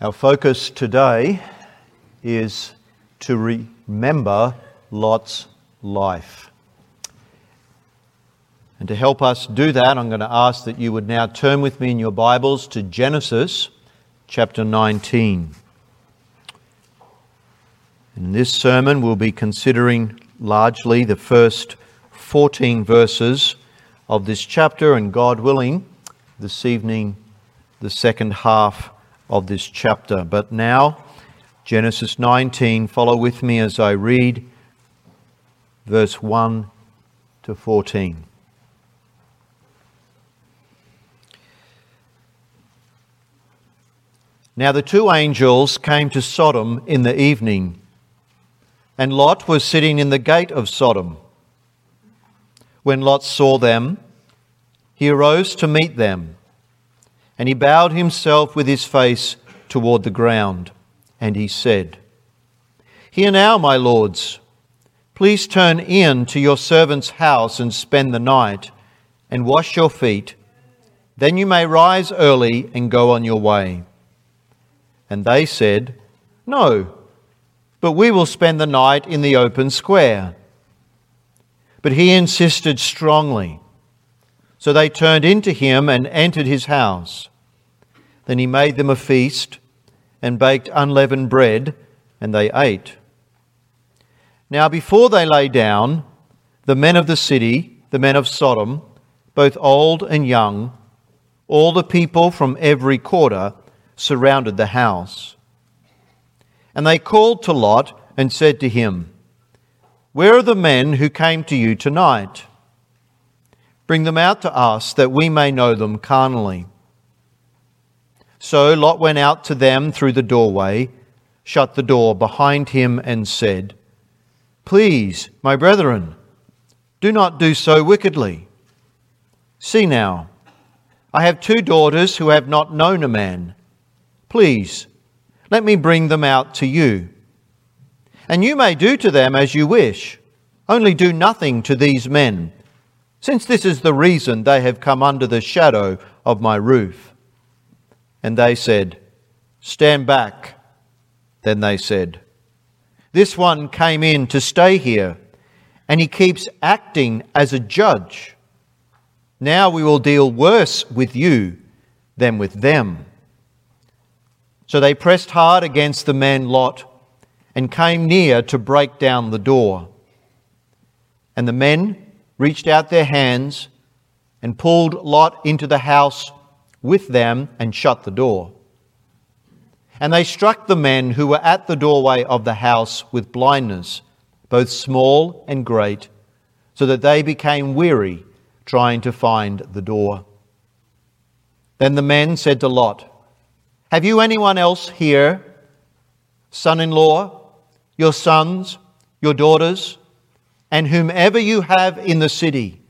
Our focus today is to remember Lot's life. And to help us do that, I'm going to ask that you would now turn with me in your Bibles to Genesis chapter 19. In this sermon, we'll be considering largely the first 14 verses of this chapter, and God willing, this evening, the second half of this chapter. But now, Genesis 19, follow with me as I read verse 1 to 14. Now the two angels came to Sodom in the evening, and Lot was sitting in the gate of Sodom. When Lot saw them, he arose to meet them and he bowed himself with his face toward the ground, and he said, Hear now, my lords, please turn in to your servant's house and spend the night, and wash your feet. Then you may rise early and go on your way. And they said, No, but we will spend the night in the open square. But he insisted strongly. So they turned into him and entered his house. Then he made them a feast and baked unleavened bread, and they ate. Now, before they lay down, the men of the city, the men of Sodom, both old and young, all the people from every quarter, surrounded the house. And they called to Lot and said to him, Where are the men who came to you tonight? Bring them out to us that we may know them carnally. So Lot went out to them through the doorway, shut the door behind him, and said, Please, my brethren, do not do so wickedly. See now, I have two daughters who have not known a man. Please, let me bring them out to you. And you may do to them as you wish, only do nothing to these men since this is the reason they have come under the shadow of my roof. And they said, Stand back. Then they said, This one came in to stay here, and he keeps acting as a judge. Now we will deal worse with you than with them. So they pressed hard against the man Lot and came near to break down the door. And the men reached out their hands and pulled Lot into the house with them and shut the door. And they struck the men who were at the doorway of the house with blindness, both small and great, so that they became weary trying to find the door. Then the men said to Lot, Have you anyone else here, son in law, your sons, your daughters? And whomever you have in the city,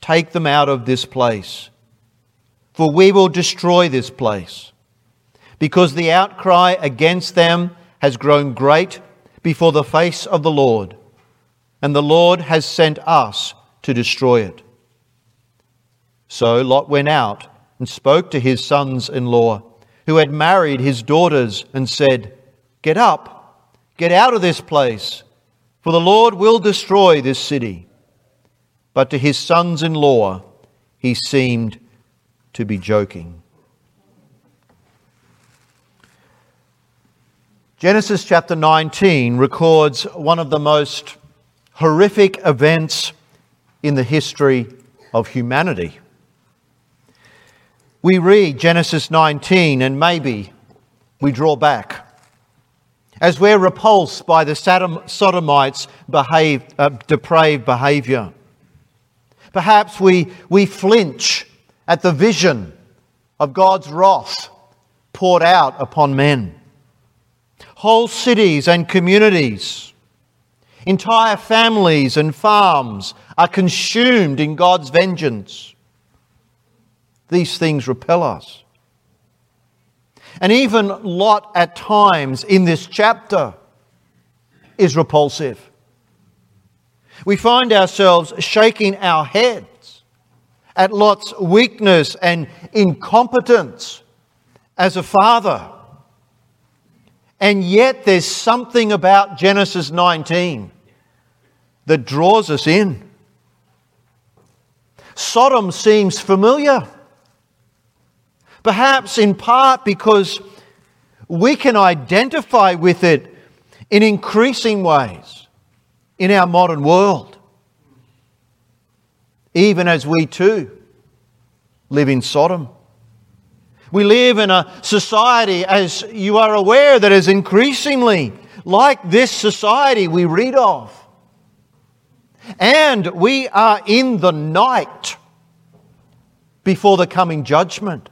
take them out of this place. For we will destroy this place, because the outcry against them has grown great before the face of the Lord, and the Lord has sent us to destroy it. So Lot went out and spoke to his sons in law, who had married his daughters, and said, Get up, get out of this place for the Lord will destroy this city. But to his sons in law, he seemed to be joking. Genesis chapter 19 records one of the most horrific events in the history of humanity. We read Genesis 19 and maybe we draw back as we're repulsed by the Sodomites' behave, uh, depraved behavior. Perhaps we, we flinch at the vision of God's wrath poured out upon men. Whole cities and communities, entire families and farms are consumed in God's vengeance. These things repel us. And even Lot, at times in this chapter, is repulsive. We find ourselves shaking our heads at Lot's weakness and incompetence as a father. And yet there's something about Genesis 19 that draws us in. Sodom seems familiar. Perhaps in part because we can identify with it in increasing ways in our modern world, even as we too live in Sodom. We live in a society, as you are aware, that is increasingly like this society we read of. And we are in the night before the coming judgment.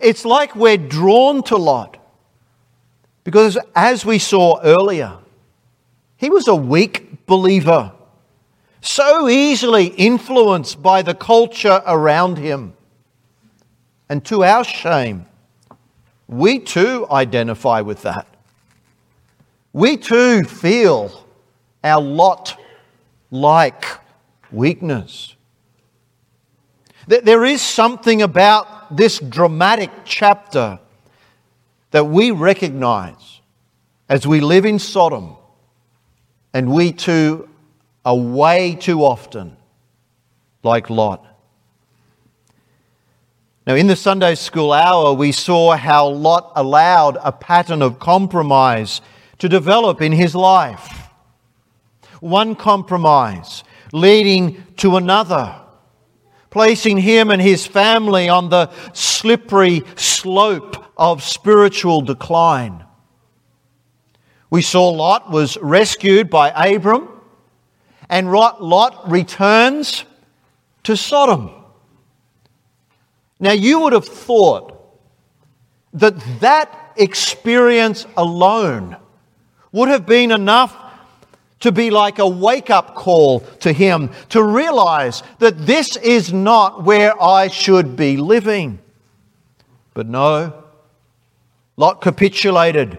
It's like we're drawn to Lot. Because as we saw earlier, he was a weak believer, so easily influenced by the culture around him. And to our shame, we too identify with that. We too feel our lot like weakness. There is something about this dramatic chapter that we recognize as we live in Sodom, and we too are way too often like Lot. Now, in the Sunday school hour, we saw how Lot allowed a pattern of compromise to develop in his life. One compromise leading to another placing him and his family on the slippery slope of spiritual decline. We saw Lot was rescued by Abram, and Lot returns to Sodom. Now, you would have thought that that experience alone would have been enough to be like a wake up call to him, to realize that this is not where I should be living. But no, Lot capitulated.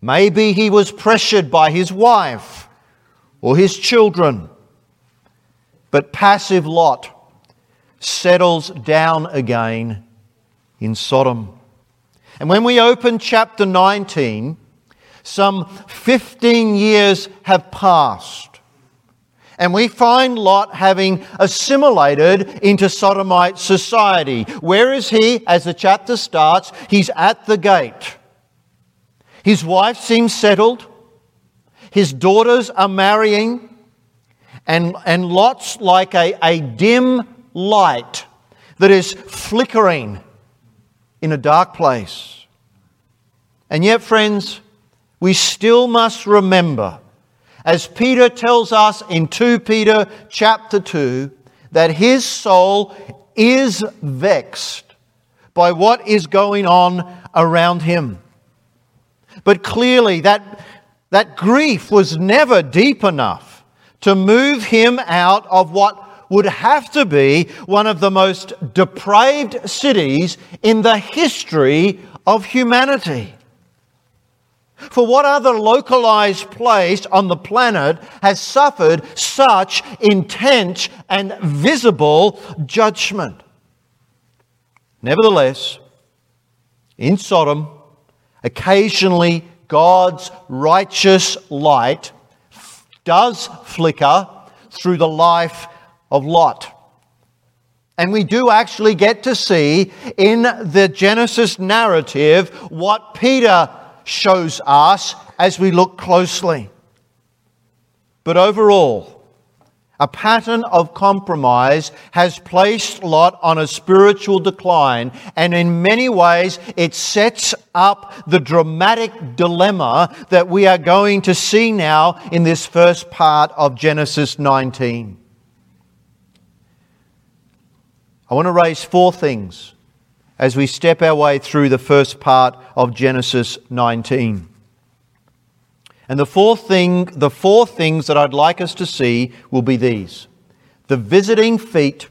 Maybe he was pressured by his wife or his children. But passive Lot settles down again in Sodom. And when we open chapter 19, some 15 years have passed. And we find Lot having assimilated into Sodomite society. Where is he as the chapter starts? He's at the gate. His wife seems settled. His daughters are marrying. And, and Lot's like a, a dim light that is flickering in a dark place. And yet, friends, we still must remember, as Peter tells us in 2 Peter chapter 2, that his soul is vexed by what is going on around him. But clearly, that, that grief was never deep enough to move him out of what would have to be one of the most depraved cities in the history of humanity. For what other localized place on the planet has suffered such intense and visible judgment? Nevertheless, in Sodom, occasionally God's righteous light does flicker through the life of Lot. And we do actually get to see in the Genesis narrative what Peter shows us as we look closely. But overall, a pattern of compromise has placed Lot on a spiritual decline, and in many ways, it sets up the dramatic dilemma that we are going to see now in this first part of Genesis 19. I want to raise four things as we step our way through the first part of Genesis 19. And the fourth thing, the four things that I'd like us to see will be these the visiting feet,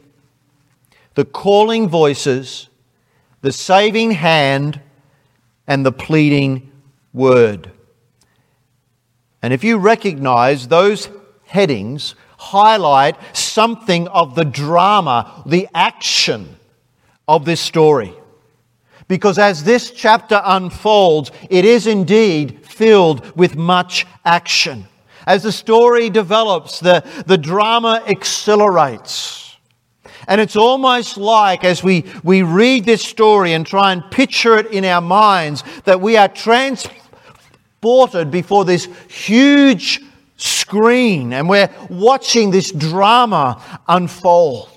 the calling voices, the saving hand, and the pleading word. And if you recognize those headings, highlight something of the drama, the action of this story. Because as this chapter unfolds, it is indeed filled with much action. As the story develops, the, the drama accelerates. And it's almost like as we, we read this story and try and picture it in our minds, that we are transported before this huge screen and we're watching this drama unfold.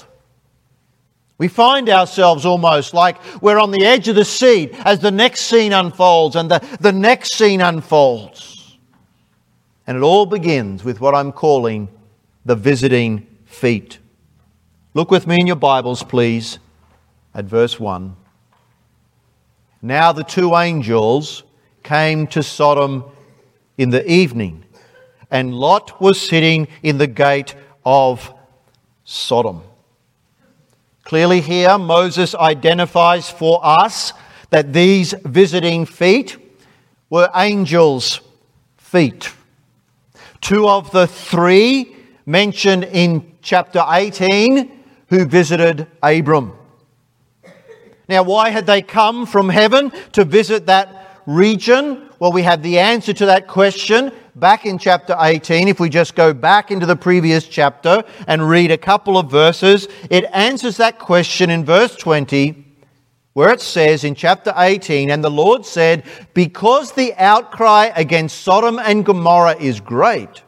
We find ourselves almost like we're on the edge of the seat as the next scene unfolds and the, the next scene unfolds. And it all begins with what I'm calling the visiting feet. Look with me in your Bibles, please, at verse 1. Now the two angels came to Sodom in the evening, and Lot was sitting in the gate of Sodom. Clearly, here, Moses identifies for us that these visiting feet were angels' feet. Two of the three mentioned in chapter 18 who visited Abram. Now, why had they come from heaven to visit that region? Well, we have the answer to that question back in chapter 18, if we just go back into the previous chapter and read a couple of verses, it answers that question in verse 20, where it says in chapter 18, And the Lord said, Because the outcry against Sodom and Gomorrah is great,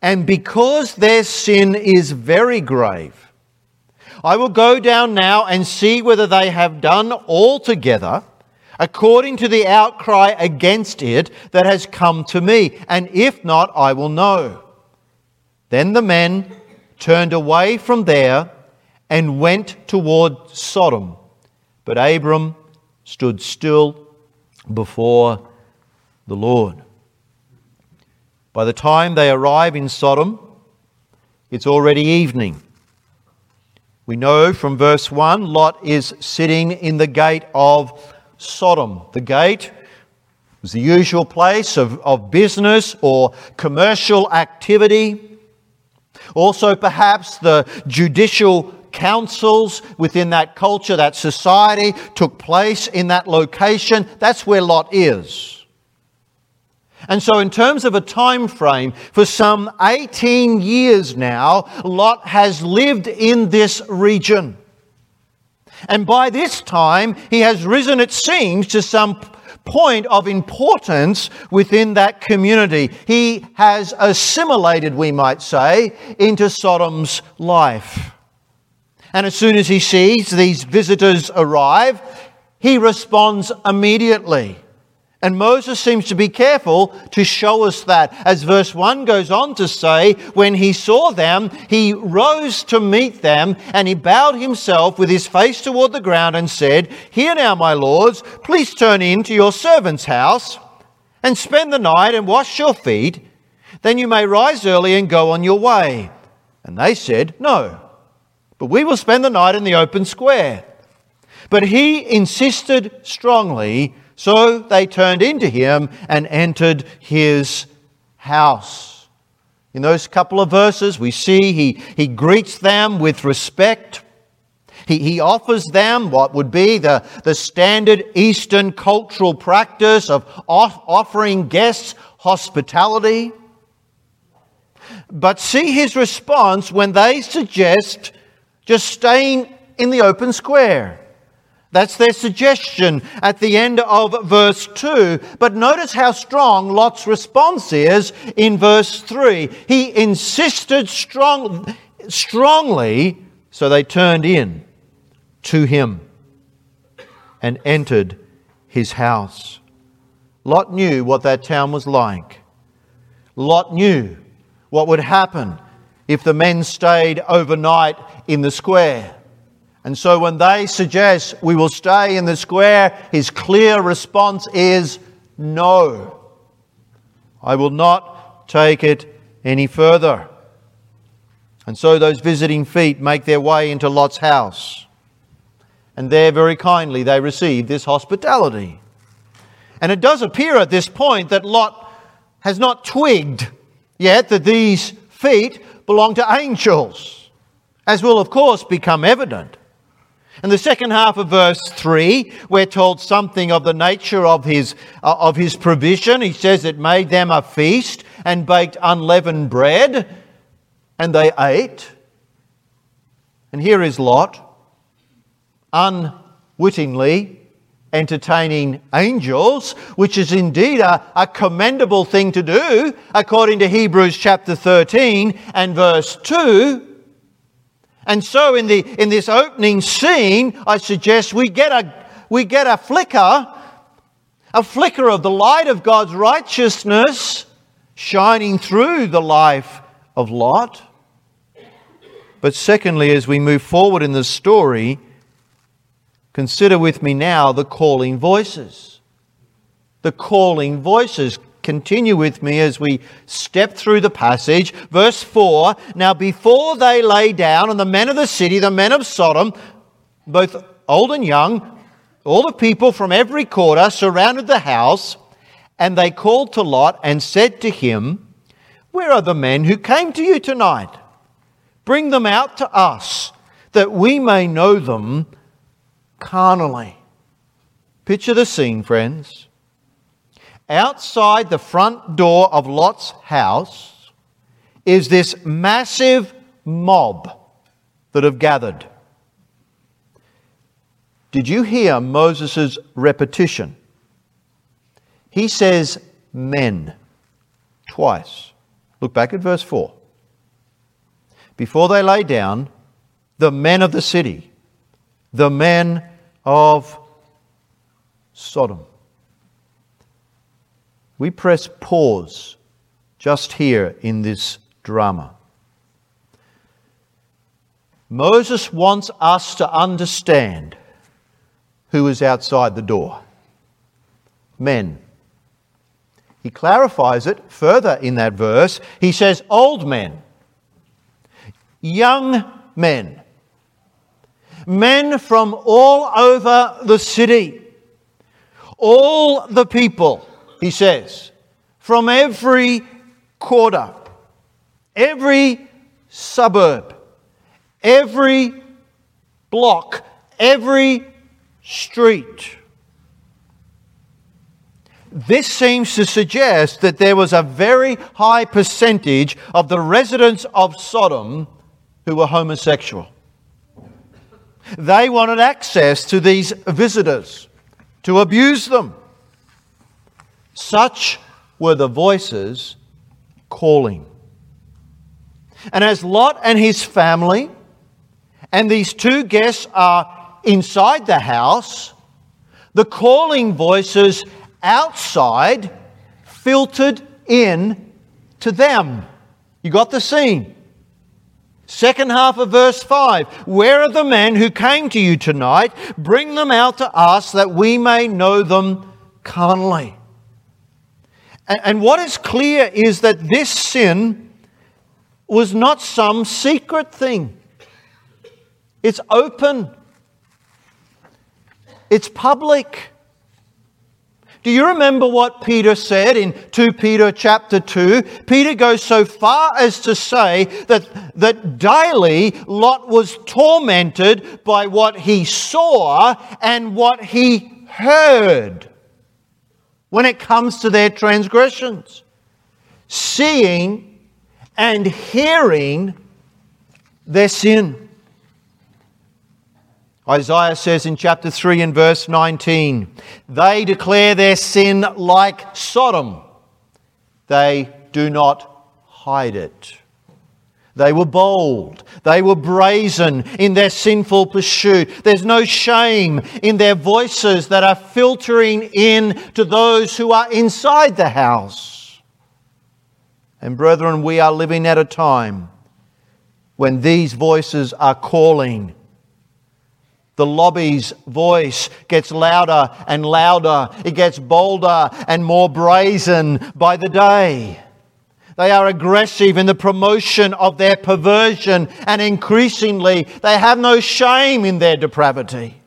and because their sin is very grave, I will go down now and see whether they have done altogether according to the outcry against it that has come to me, and if not, I will know. Then the men turned away from there and went toward Sodom. But Abram stood still before the Lord. By the time they arrive in Sodom, it's already evening. We know from verse 1 Lot is sitting in the gate of Sodom. The gate was the usual place of, of business or commercial activity. Also, perhaps the judicial councils within that culture, that society, took place in that location. That's where Lot is. And so, in terms of a time frame, for some 18 years now, Lot has lived in this region. And by this time, he has risen, it seems, to some point of importance within that community. He has assimilated, we might say, into Sodom's life. And as soon as he sees these visitors arrive, he responds immediately. And Moses seems to be careful to show us that. As verse 1 goes on to say, when he saw them, he rose to meet them, and he bowed himself with his face toward the ground and said, Here now, my lords, please turn in to your servant's house and spend the night and wash your feet. Then you may rise early and go on your way. And they said, No, but we will spend the night in the open square. But he insisted strongly so they turned into him and entered his house. In those couple of verses, we see he, he greets them with respect. He, he offers them what would be the, the standard Eastern cultural practice of off, offering guests hospitality. But see his response when they suggest just staying in the open square. That's their suggestion at the end of verse 2. But notice how strong Lot's response is in verse 3. He insisted strong, strongly, so they turned in to him and entered his house. Lot knew what that town was like. Lot knew what would happen if the men stayed overnight in the square. And so when they suggest we will stay in the square, his clear response is no. I will not take it any further. And so those visiting feet make their way into Lot's house. And there, very kindly, they receive this hospitality. And it does appear at this point that Lot has not twigged yet that these feet belong to angels, as will, of course, become evident. In the second half of verse 3, we're told something of the nature of his, uh, of his provision. He says it made them a feast and baked unleavened bread, and they ate. And here is Lot, unwittingly entertaining angels, which is indeed a, a, commendable thing to do, according to Hebrews chapter 13 and verse 2. And so in, the, in this opening scene, I suggest we get a, we get a flicker, a flicker of the light of God's righteousness shining through the life of Lot. But secondly, as we move forward in the story, Consider with me now the calling voices. The calling voices. Continue with me as we step through the passage. Verse 4 Now, before they lay down, and the men of the city, the men of Sodom, both old and young, all the people from every quarter surrounded the house, and they called to Lot and said to him, Where are the men who came to you tonight? Bring them out to us, that we may know them carnally. Picture the scene, friends. Outside the front door of Lot's house is this massive mob that have gathered. Did you hear Moses' repetition? He says men twice. Look back at verse 4. Before they lay down, the men of the city, the men of Sodom. We press pause just here in this drama. Moses wants us to understand who is outside the door men. He clarifies it further in that verse. He says, old men, young men, men from all over the city, all the people, he says, from every quarter, every suburb, every block, every street. This seems to suggest that there was a very high percentage of the residents of Sodom who were homosexual. They wanted access to these visitors to abuse them. Such were the voices calling. And as Lot and his family and these two guests are inside the house, the calling voices outside filtered in to them. You got the scene. Second half of verse 5 Where are the men who came to you tonight? Bring them out to us that we may know them carnally. And what is clear is that this sin was not some secret thing, it's open, it's public. Do you remember what Peter said in 2 Peter chapter 2? Peter goes so far as to say that, that daily Lot was tormented by what he saw and what he heard when it comes to their transgressions. Seeing and hearing their sin. Isaiah says in chapter 3 and verse 19, they declare their sin like Sodom. They do not hide it. They were bold. They were brazen in their sinful pursuit. There's no shame in their voices that are filtering in to those who are inside the house. And brethren, we are living at a time when these voices are calling the lobby's voice gets louder and louder. It gets bolder and more brazen by the day. They are aggressive in the promotion of their perversion, and increasingly, they have no shame in their depravity.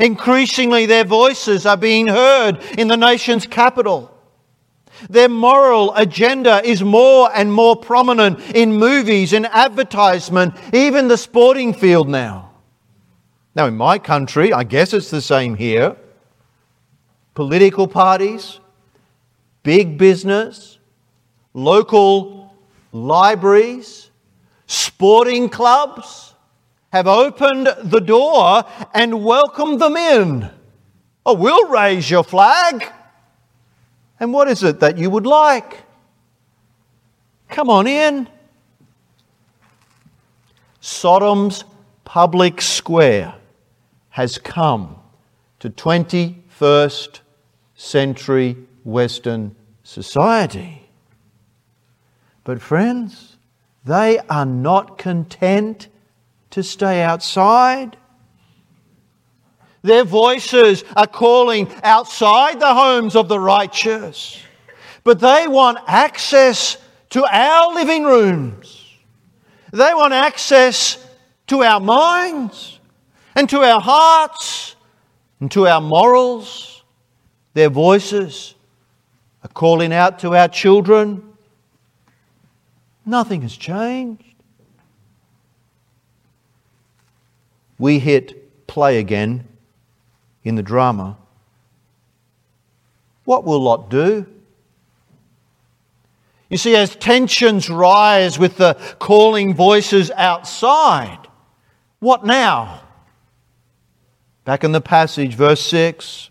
Increasingly, their voices are being heard in the nation's capital. Their moral agenda is more and more prominent in movies in advertisement, even the sporting field now. Now, in my country, I guess it's the same here. Political parties, big business, local libraries, sporting clubs have opened the door and welcomed them in. Oh, we'll raise your flag. And what is it that you would like? Come on in. Sodom's public square has come to 21st century Western society. But, friends, they are not content to stay outside. Their voices are calling outside the homes of the righteous, but they want access to our living rooms. They want access to our minds and to our hearts and to our morals. Their voices are calling out to our children. Nothing has changed. We hit play again in the drama. What will Lot do? You see, as tensions rise with the calling voices outside, what now? Back in the passage, verse 6.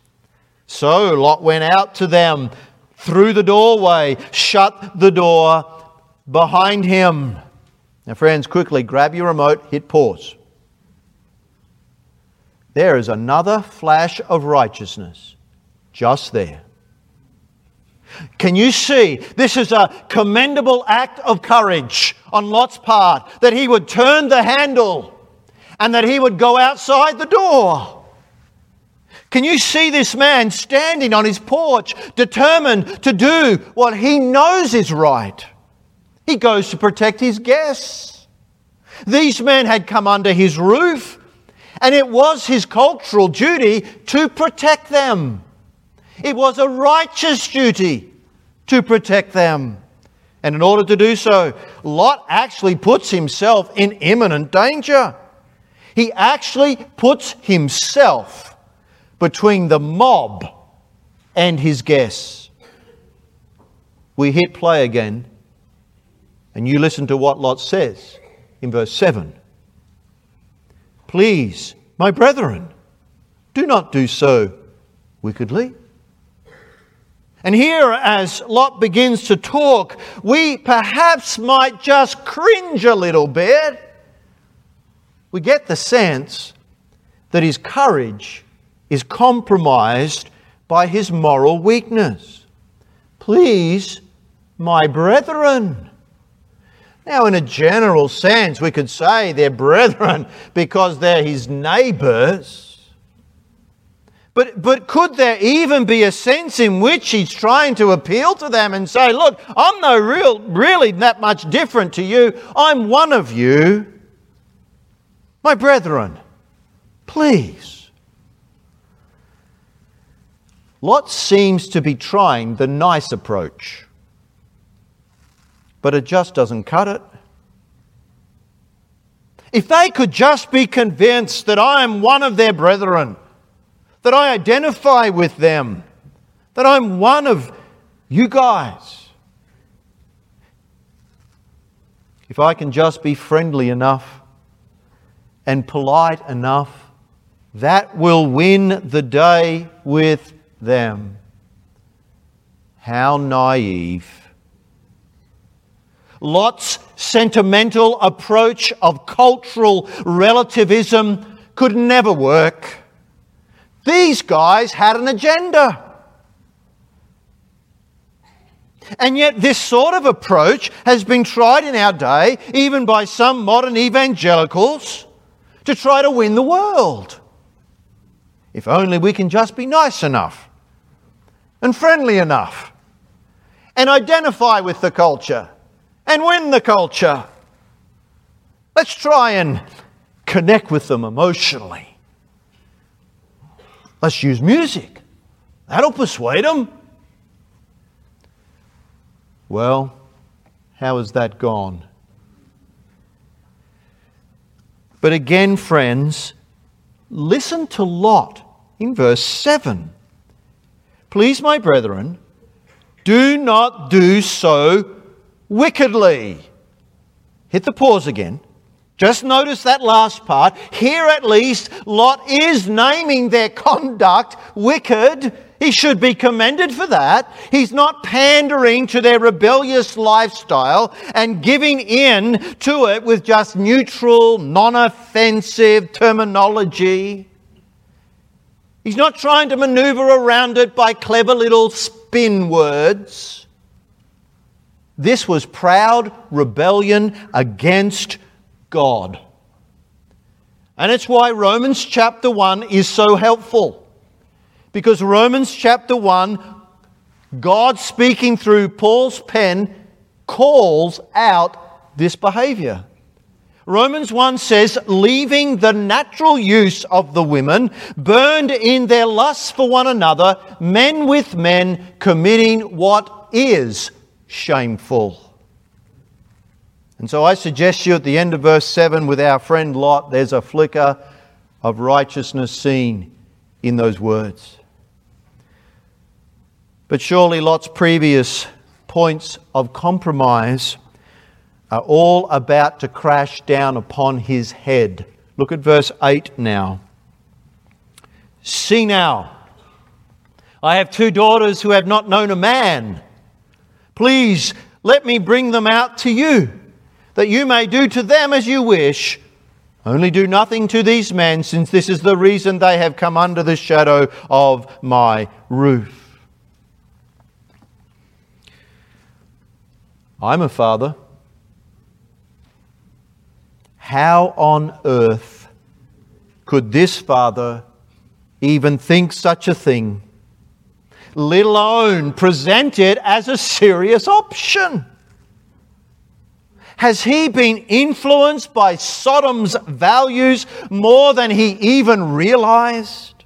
So Lot went out to them through the doorway, shut the door behind him. Now, friends, quickly grab your remote, hit pause. There is another flash of righteousness just there. Can you see? This is a commendable act of courage on Lot's part that he would turn the handle and that he would go outside the door. Can you see this man standing on his porch, determined to do what he knows is right? He goes to protect his guests. These men had come under his roof, and it was his cultural duty to protect them. It was a righteous duty to protect them. And in order to do so, Lot actually puts himself in imminent danger. He actually puts himself between the mob and his guests. We hit play again, and you listen to what Lot says in verse 7. Please, my brethren, do not do so wickedly. And here, as Lot begins to talk, we perhaps might just cringe a little bit. We get the sense that his courage is compromised by his moral weakness. Please, my brethren. Now, in a general sense, we could say they're brethren because they're his neighbours. But, but could there even be a sense in which he's trying to appeal to them and say, Look, I'm no real, really that much different to you. I'm one of you. My brethren, please Lot seems to be trying the nice approach, but it just doesn't cut it. If they could just be convinced that I am one of their brethren, that I identify with them, that I'm one of you guys, if I can just be friendly enough and polite enough, that will win the day with them. How naive. Lot's sentimental approach of cultural relativism could never work. These guys had an agenda. And yet, this sort of approach has been tried in our day, even by some modern evangelicals, to try to win the world. If only we can just be nice enough and friendly enough and identify with the culture and win the culture. Let's try and connect with them emotionally. Let's use music. That'll persuade them. Well, how has that gone? But again, friends, listen to Lot in verse 7. Please, my brethren, do not do so wickedly. Hit the pause again. Just notice that last part. Here, at least, Lot is naming their conduct wicked. He should be commended for that. He's not pandering to their rebellious lifestyle and giving in to it with just neutral, non offensive terminology. He's not trying to maneuver around it by clever little spin words. This was proud rebellion against God. And it's why Romans chapter 1 is so helpful. Because Romans chapter 1, God speaking through Paul's pen, calls out this behavior. Romans 1 says, leaving the natural use of the women, burned in their lusts for one another, men with men committing what is shameful. And so I suggest you at the end of verse 7 with our friend Lot, there's a flicker of righteousness seen in those words. But surely Lot's previous points of compromise are all about to crash down upon his head. Look at verse 8 now. See now, I have two daughters who have not known a man. Please let me bring them out to you that you may do to them as you wish. Only do nothing to these men, since this is the reason they have come under the shadow of my roof. I'm a father. How on earth could this father even think such a thing, let alone present it as a serious option? Has he been influenced by Sodom's values more than he even realized?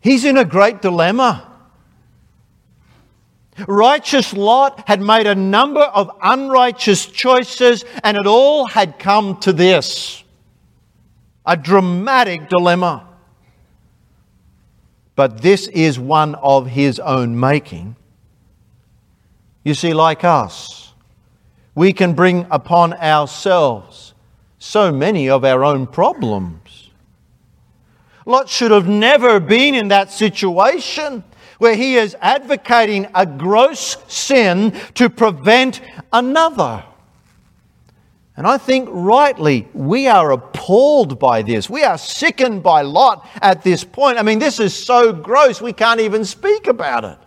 He's in a great dilemma. Righteous Lot had made a number of unrighteous choices, and it all had come to this a dramatic dilemma. But this is one of his own making. You see, like us, we can bring upon ourselves so many of our own problems. Lot should have never been in that situation where he is advocating a gross sin to prevent another. And I think rightly, we are appalled by this. We are sickened by Lot at this point. I mean, this is so gross, we can't even speak about it.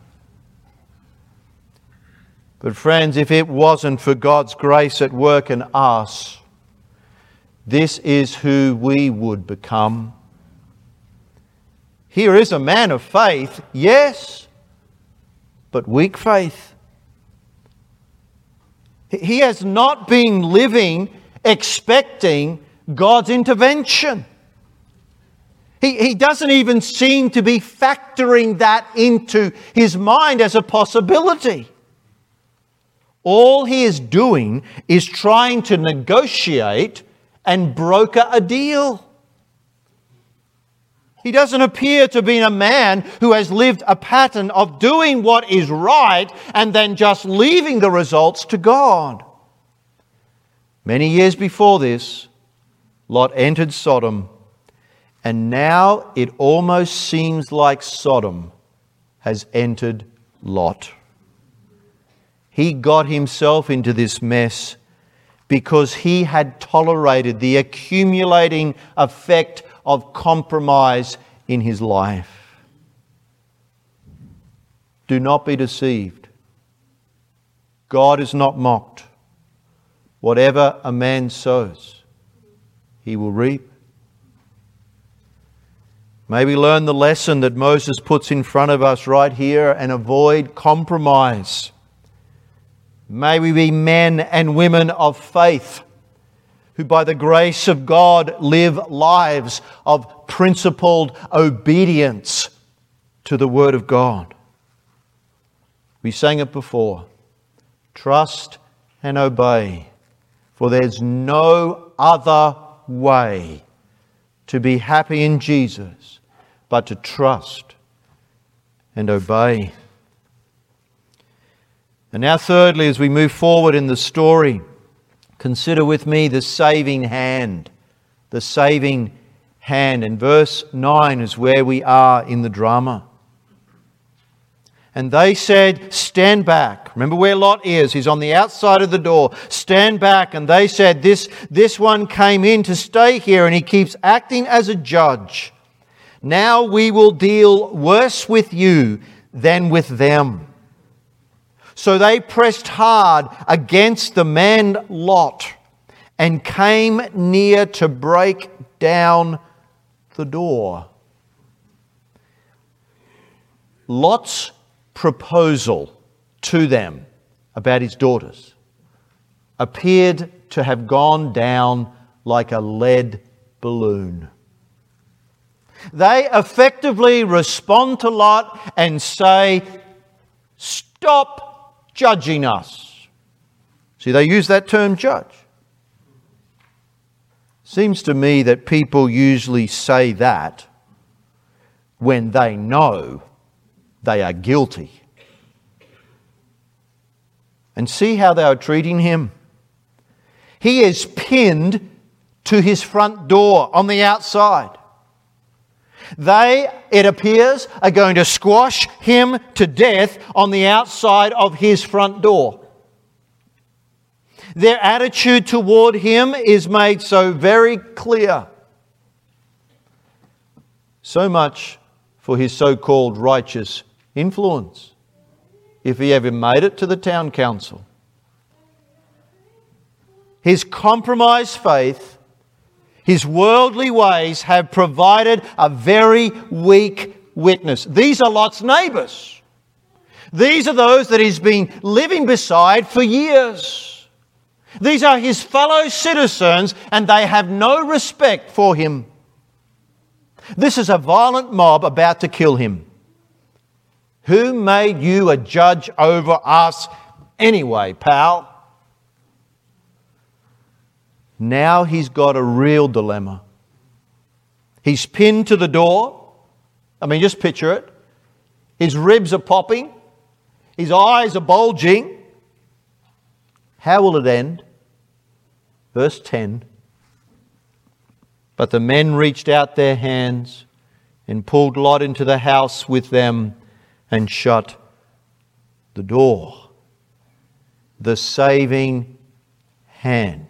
But, friends, if it wasn't for God's grace at work in us, this is who we would become. Here is a man of faith, yes, but weak faith. He has not been living expecting God's intervention. He, he doesn't even seem to be factoring that into his mind as a possibility. All he is doing is trying to negotiate and broker a deal. He doesn't appear to be a man who has lived a pattern of doing what is right and then just leaving the results to God. Many years before this, Lot entered Sodom, and now it almost seems like Sodom has entered Lot. He got himself into this mess because he had tolerated the accumulating effect of compromise in his life. Do not be deceived. God is not mocked. Whatever a man sows, he will reap. May we learn the lesson that Moses puts in front of us right here and avoid compromise. May we be men and women of faith who, by the grace of God, live lives of principled obedience to the Word of God. We sang it before trust and obey, for there's no other way to be happy in Jesus, but to trust and obey. And now, thirdly, as we move forward in the story, consider with me the saving hand. The saving hand. And verse 9 is where we are in the drama. And they said, Stand back. Remember where Lot is. He's on the outside of the door. Stand back. And they said, This, this one came in to stay here and he keeps acting as a judge. Now we will deal worse with you than with them. So they pressed hard against the man Lot and came near to break down the door. Lot's proposal to them about his daughters appeared to have gone down like a lead balloon. They effectively respond to Lot and say, Stop judging us. See, they use that term judge. Seems to me that people usually say that when they know they are guilty. And see how they are treating him. He is pinned to his front door on the outside. They, it appears, are going to squash him to death on the outside of his front door. Their attitude toward him is made so very clear. So much for his so called righteous influence, if he ever made it to the town council. His compromised faith, his worldly ways have provided a very weak witness. These are Lot's neighbours. These are those that he's been living beside for years. These are his fellow citizens, and they have no respect for him. This is a violent mob about to kill him. Who made you a judge over us anyway, pal? Now he's got a real dilemma. He's pinned to the door. I mean, just picture it. His ribs are popping, his eyes are bulging. How will it end? Verse 10 But the men reached out their hands and pulled Lot into the house with them and shut the door. The saving hand.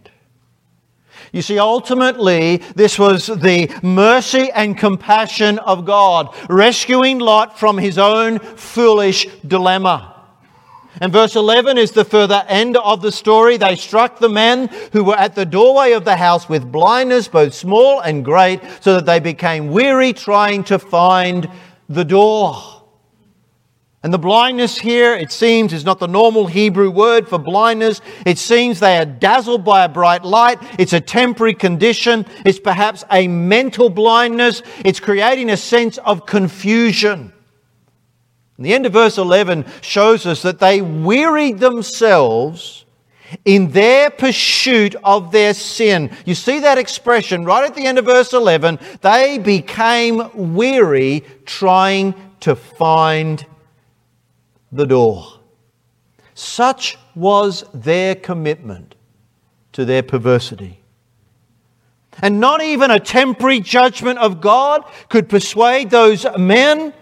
You see, ultimately, this was the mercy and compassion of God, rescuing Lot from his own foolish dilemma. And verse 11 is the further end of the story. They struck the men who were at the doorway of the house with blindness, both small and great, so that they became weary trying to find the door. And the blindness here, it seems, is not the normal Hebrew word for blindness. It seems they are dazzled by a bright light. It's a temporary condition. It's perhaps a mental blindness. It's creating a sense of confusion. And the end of verse 11 shows us that they wearied themselves in their pursuit of their sin. You see that expression right at the end of verse 11. They became weary trying to find the door. Such was their commitment to their perversity. And not even a temporary judgment of God could persuade those men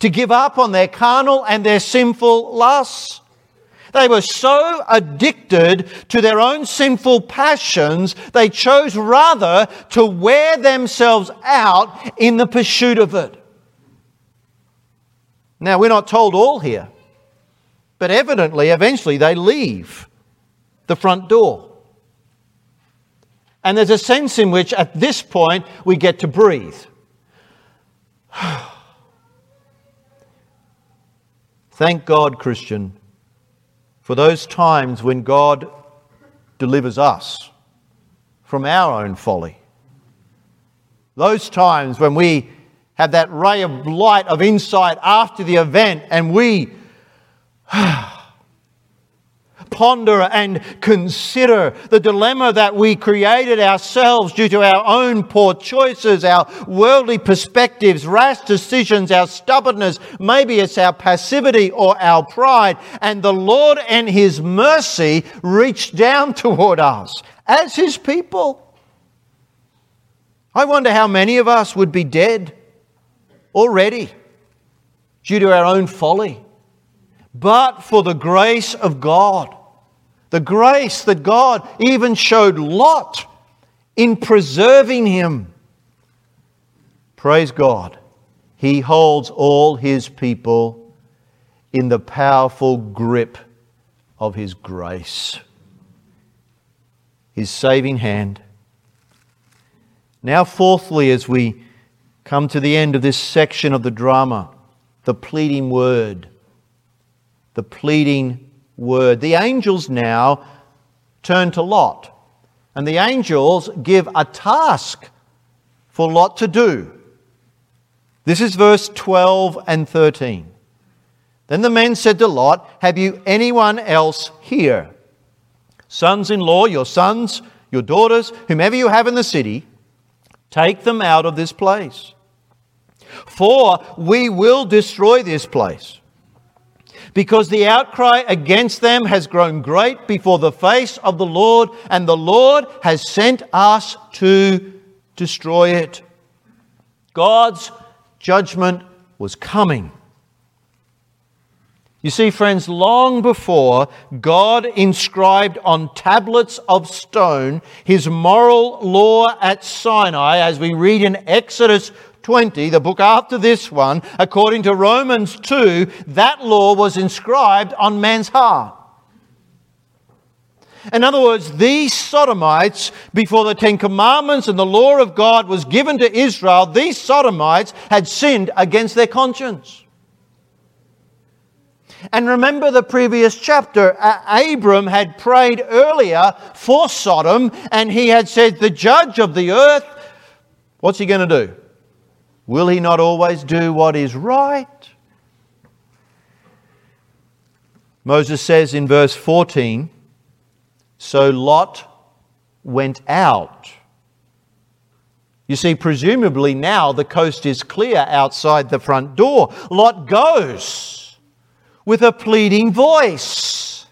to give up on their carnal and their sinful lusts. They were so addicted to their own sinful passions, they chose rather to wear themselves out in the pursuit of it. Now, we're not told all here. But evidently, eventually, they leave the front door. And there's a sense in which, at this point, we get to breathe. Thank God, Christian, for those times when God delivers us from our own folly. Those times when we have that ray of light of insight after the event and we ponder and consider the dilemma that we created ourselves due to our own poor choices, our worldly perspectives, rash decisions, our stubbornness, maybe it's our passivity or our pride, and the Lord and His mercy reached down toward us as His people. I wonder how many of us would be dead already due to our own folly. But for the grace of God, the grace that God even showed Lot in preserving him. Praise God. He holds all his people in the powerful grip of his grace, his saving hand. Now, fourthly, as we come to the end of this section of the drama, the pleading word. The pleading word. The angels now turn to Lot, and the angels give a task for Lot to do. This is verse 12 and 13. Then the men said to Lot, Have you anyone else here? Sons in law, your sons, your daughters, whomever you have in the city, Take them out of this place. For we will destroy this place. Because the outcry against them has grown great before the face of the Lord, and the Lord has sent us to destroy it. God's judgment was coming. You see, friends, long before God inscribed on tablets of stone his moral law at Sinai, as we read in Exodus 20, the book after this one, according to Romans 2, that law was inscribed on man's heart. In other words, these Sodomites, before the Ten Commandments and the law of God was given to Israel, these Sodomites had sinned against their conscience. And remember the previous chapter. Abram had prayed earlier for Sodom, and he had said, The judge of the earth, what's he going to do? Will he not always do what is right? Moses says in verse 14, So Lot went out. You see, presumably now the coast is clear outside the front door. Lot goes with a pleading voice.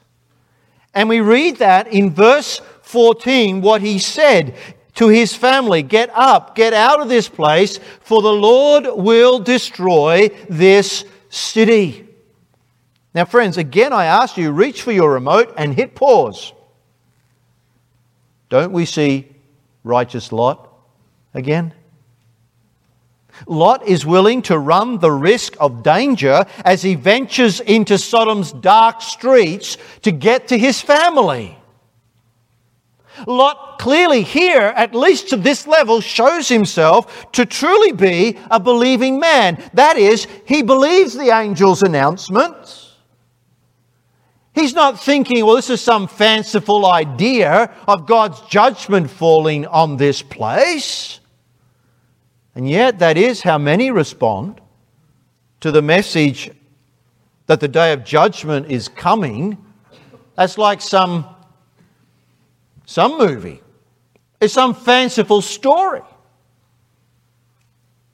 And we read that in verse 14, what he said to his family Get up, get out of this place, for the Lord will destroy this city. Now, friends, again, I ask you, reach for your remote and hit pause. Don't we see righteous Lot again? Lot is willing to run the risk of danger as he ventures into Sodom's dark streets to get to his family. Lot clearly here, at least to this level, shows himself to truly be a believing man. That is, he believes the angel's announcements. He's not thinking, well, this is some fanciful idea of God's judgment falling on this place. And yet, that is how many respond to the message that the day of judgment is coming. That's like some, some movie, it's some fanciful story.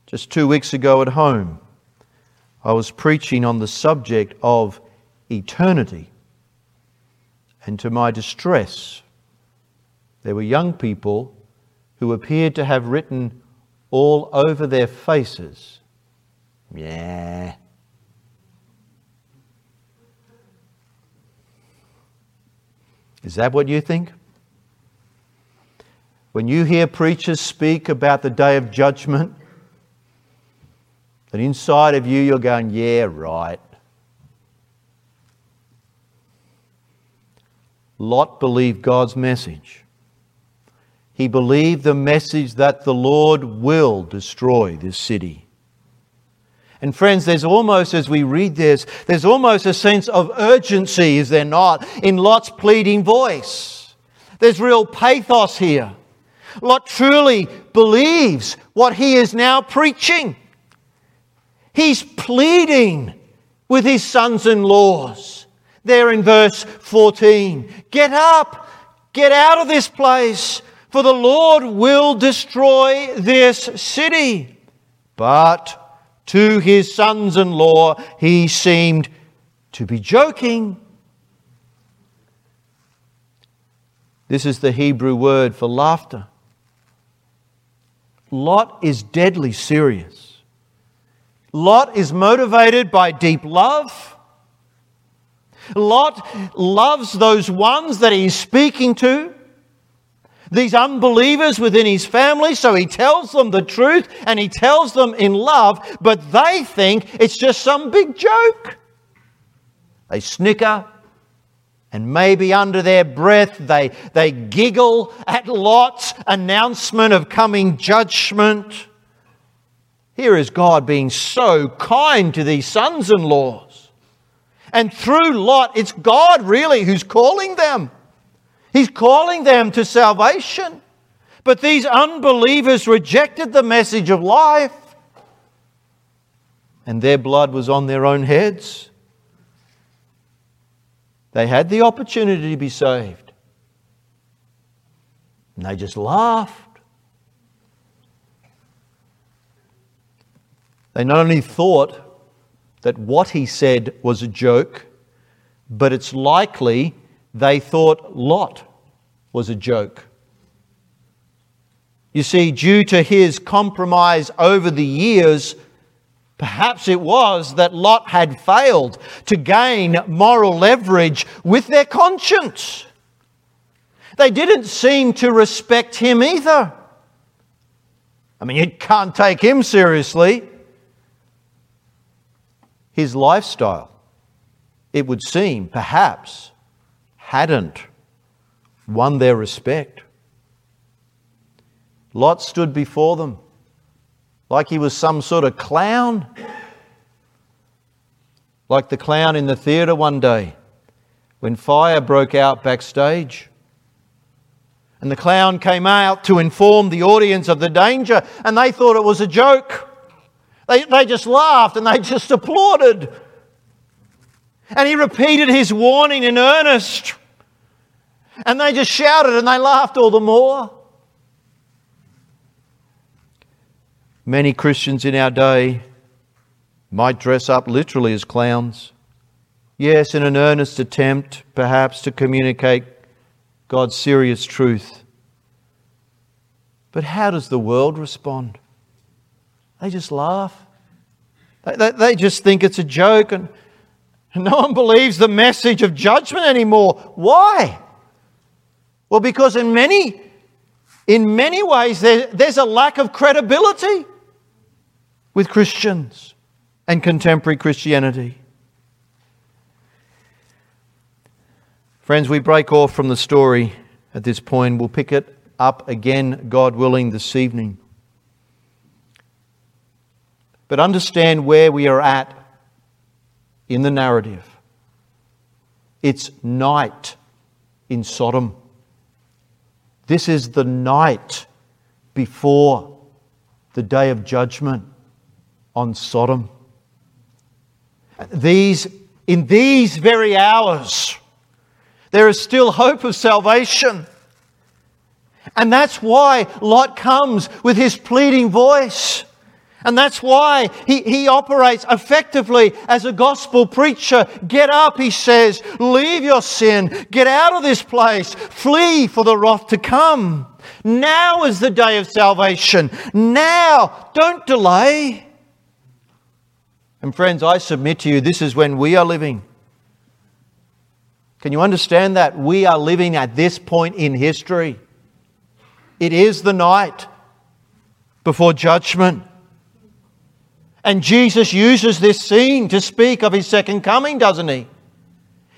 Just two weeks ago at home, I was preaching on the subject of eternity. And to my distress, there were young people who appeared to have written all over their faces. Yeah. Is that what you think? When you hear preachers speak about the day of judgment, that inside of you you're going, yeah, right. Lot believed God's message. He believed the message that the Lord will destroy this city. And friends, there's almost, as we read this, there's almost a sense of urgency, is there not, in Lot's pleading voice. There's real pathos here. Lot truly believes what he is now preaching. He's pleading with his sons in laws there in verse 14. Get up, get out of this place, for the Lord will destroy this city. But to his sons in law, he seemed to be joking. This is the Hebrew word for laughter. Lot is deadly serious. Lot is motivated by deep love. Lot loves those ones that he's speaking to, these unbelievers within his family, so he tells them the truth and he tells them in love, but they think it's just some big joke. They snicker, and maybe under their breath they, they giggle at Lot's announcement of coming judgment. Here is God being so kind to these sons in laws. And through Lot, it's God really who's calling them. He's calling them to salvation. But these unbelievers rejected the message of life, and their blood was on their own heads. They had the opportunity to be saved. And they just laughed. They not only thought that what he said was a joke, but it's likely they thought Lot was a joke. You see, due to his compromise over the years, Perhaps it was that Lot had failed to gain moral leverage with their conscience. They didn't seem to respect him either. I mean, you can't take him seriously. His lifestyle, it would seem, perhaps, hadn't won their respect. Lot stood before them like he was some sort of clown. Like the clown in the theatre one day when fire broke out backstage. And the clown came out to inform the audience of the danger, and they thought it was a joke. They, they just laughed and they just applauded. And he repeated his warning in earnest. And they just shouted and they laughed all the more. Many Christians in our day might dress up literally as clowns. Yes, in an earnest attempt, perhaps, to communicate God's serious truth. But how does the world respond? They just laugh. They, they, they just think it's a joke, and, and no one believes the message of judgment anymore. Why? Well, because in many, in many ways, there, there's a lack of credibility with Christians and contemporary Christianity. Friends, we break off from the story at this point. We'll pick it up again, God willing, this evening. But understand where we are at in the narrative. It's night in Sodom. This is the night before the day of judgment on Sodom. These, in these very hours, there is still hope of salvation. And that's why Lot comes with his pleading voice. And that's why he, he operates effectively as a gospel preacher. Get up, he says. Leave your sin. Get out of this place. Flee for the wrath to come. Now is the day of salvation. Now. Don't delay. And friends, I submit to you, this is when we are living. Can you understand that? We are living at this point in history. It is the night before judgment. And Jesus uses this scene to speak of his second coming, doesn't he?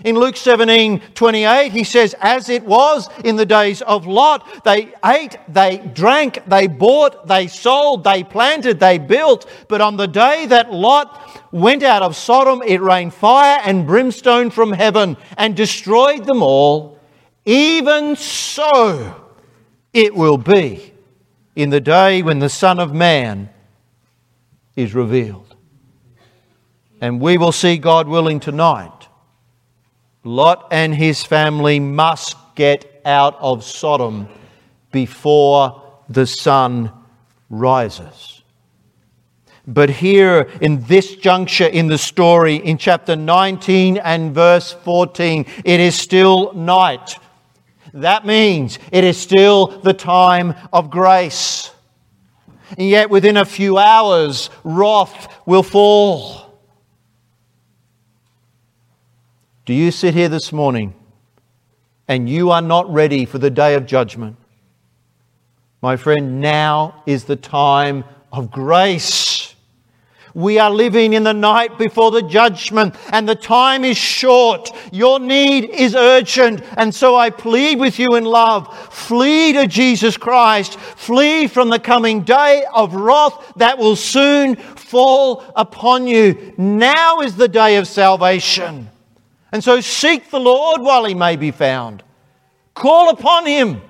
In Luke 17 28, he says, As it was in the days of Lot, they ate, they drank, they bought, they sold, they planted, they built. But on the day that Lot went out of Sodom, it rained fire and brimstone from heaven and destroyed them all. Even so, it will be in the day when the Son of Man is revealed. And we will see, God willing, tonight Lot and his family must get out of Sodom before the sun rises. But here in this juncture in the story, in chapter 19 and verse 14, it is still night. That means it is still the time of grace. And yet, within a few hours, wrath will fall. Do you sit here this morning and you are not ready for the day of judgment? My friend, now is the time of grace. We are living in the night before the judgment, and the time is short. Your need is urgent. And so I plead with you in love flee to Jesus Christ, flee from the coming day of wrath that will soon fall upon you. Now is the day of salvation. And so seek the Lord while he may be found, call upon him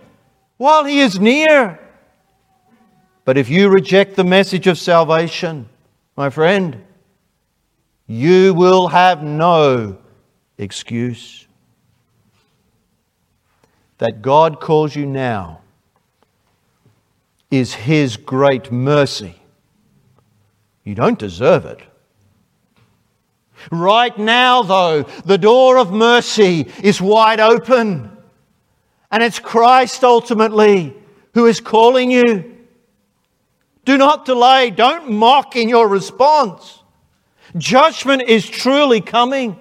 while he is near. But if you reject the message of salvation, my friend, you will have no excuse. That God calls you now is His great mercy. You don't deserve it. Right now, though, the door of mercy is wide open. And it's Christ ultimately who is calling you. Do not delay. Don't mock in your response. Judgment is truly coming.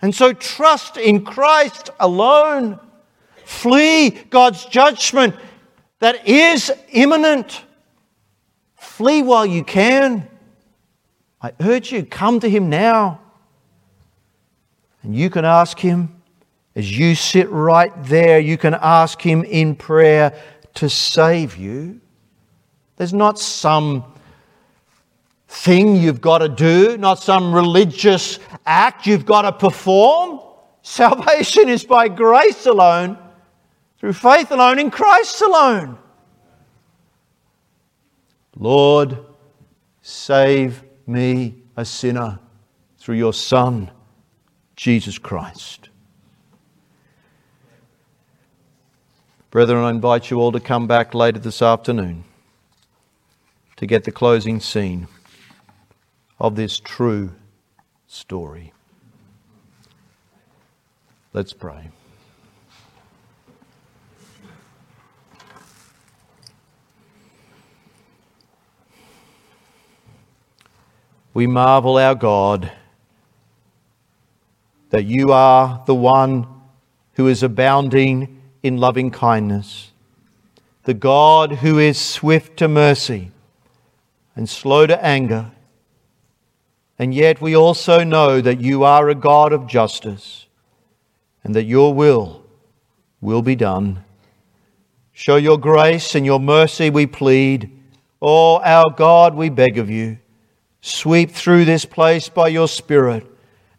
And so trust in Christ alone. Flee God's judgment that is imminent. Flee while you can. I urge you, come to Him now. And you can ask Him, as you sit right there, you can ask Him in prayer to save you. There's not some thing you've got to do, not some religious act you've got to perform. Salvation is by grace alone, through faith alone, in Christ alone. Lord, save me, a sinner, through your Son, Jesus Christ. Brethren, I invite you all to come back later this afternoon to get the closing scene of this true story. Let's pray. We marvel, our God, that you are the one who is abounding in loving kindness, the God who is swift to mercy and slow to anger. And yet we also know that you are a God of justice and that your will will be done. Show your grace and your mercy, we plead. Oh, our God, we beg of you, sweep through this place by your Spirit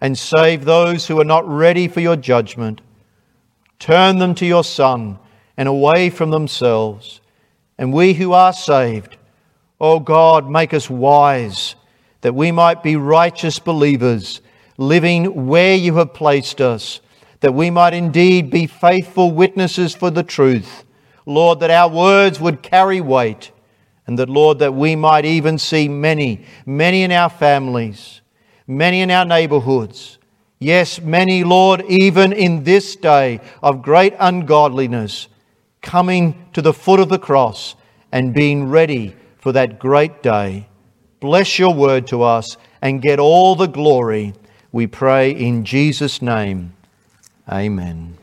and save those who are not ready for your judgment. Turn them to your Son and away from themselves. And we who are saved, O God, make us wise that we might be righteous believers, living where you have placed us, that we might indeed be faithful witnesses for the truth. Lord, that our words would carry weight, and that, Lord, that we might even see many, many in our families, many in our neighborhoods. Yes, many, Lord, even in this day of great ungodliness, coming to the foot of the cross and being ready for that great day. Bless your word to us and get all the glory. We pray in Jesus' name. Amen.